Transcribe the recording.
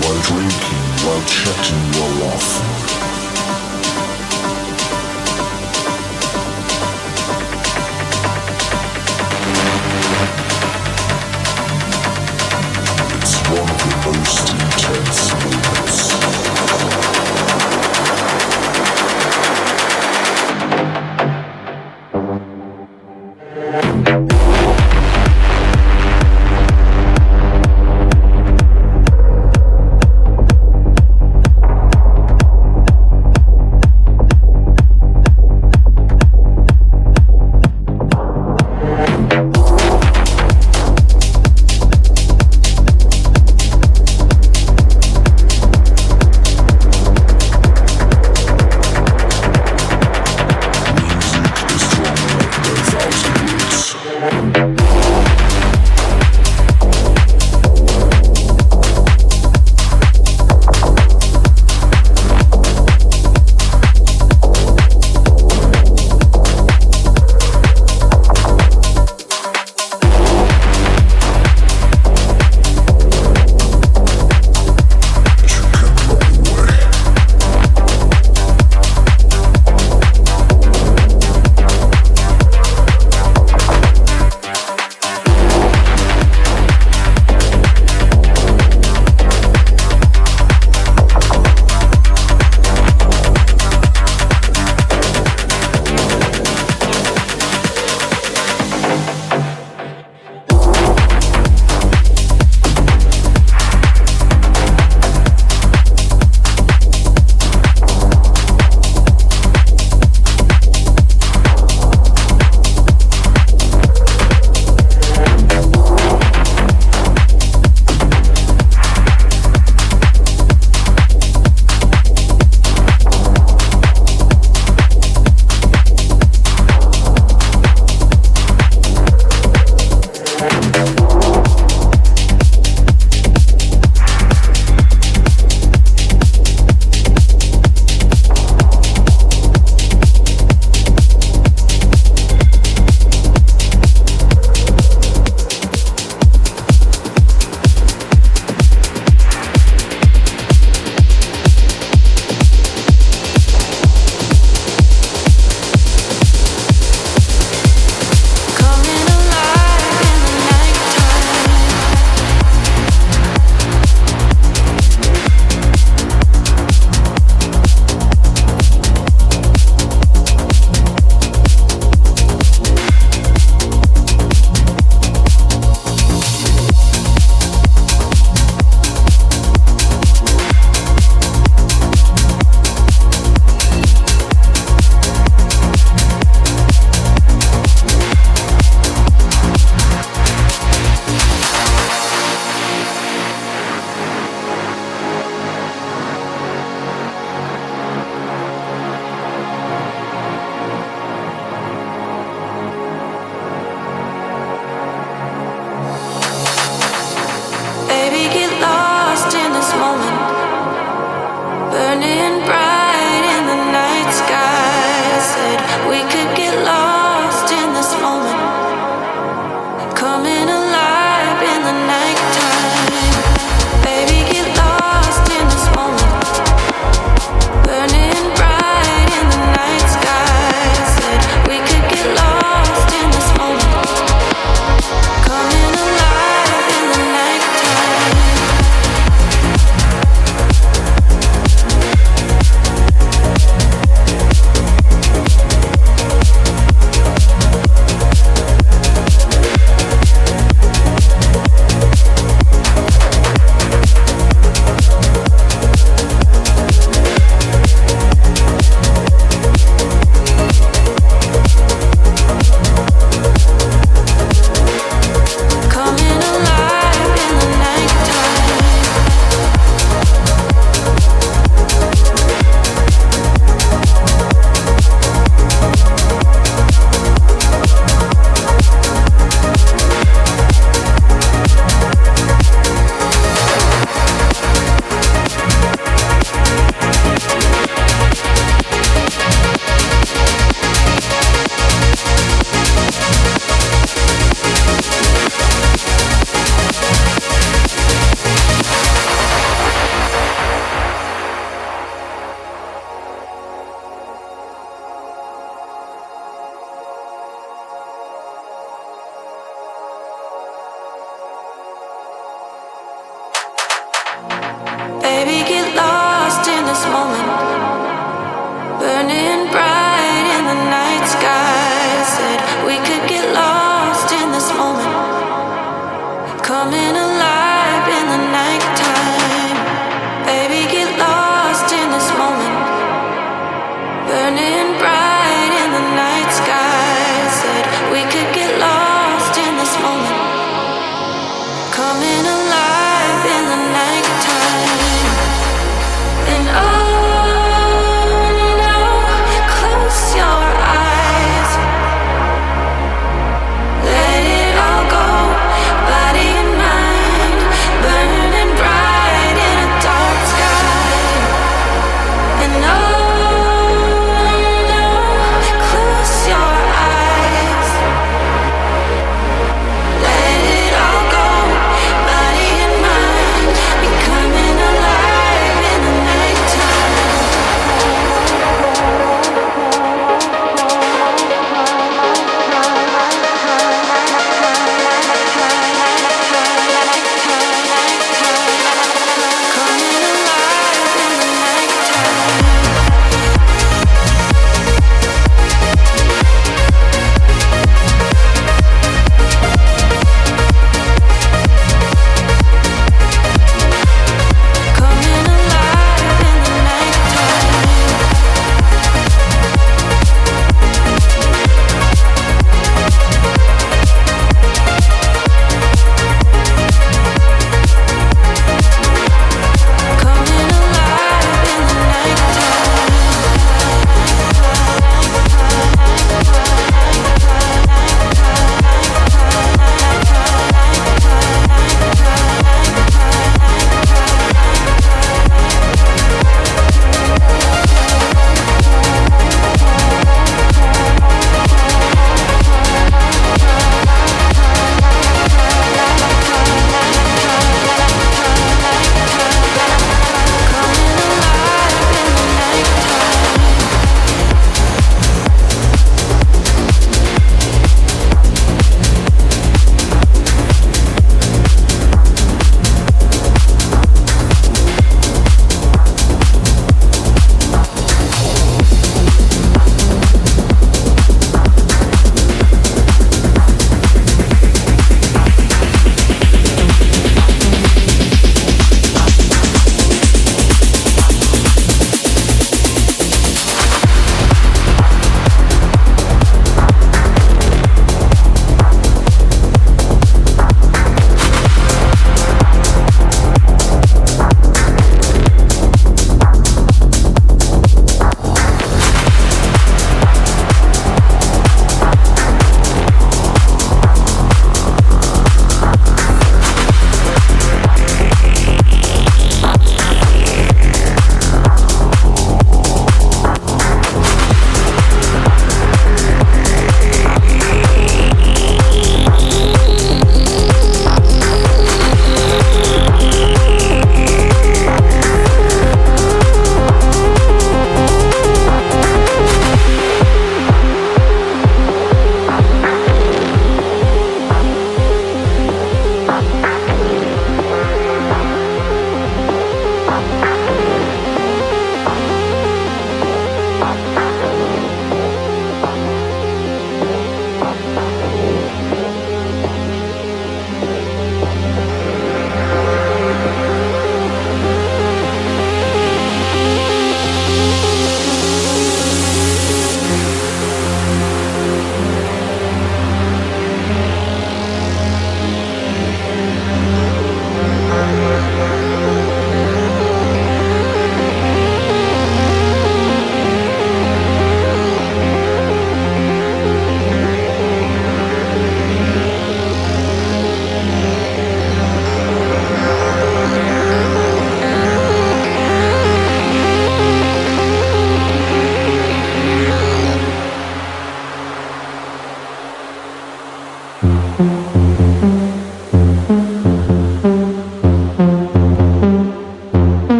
while drinking, while chatting your laughing.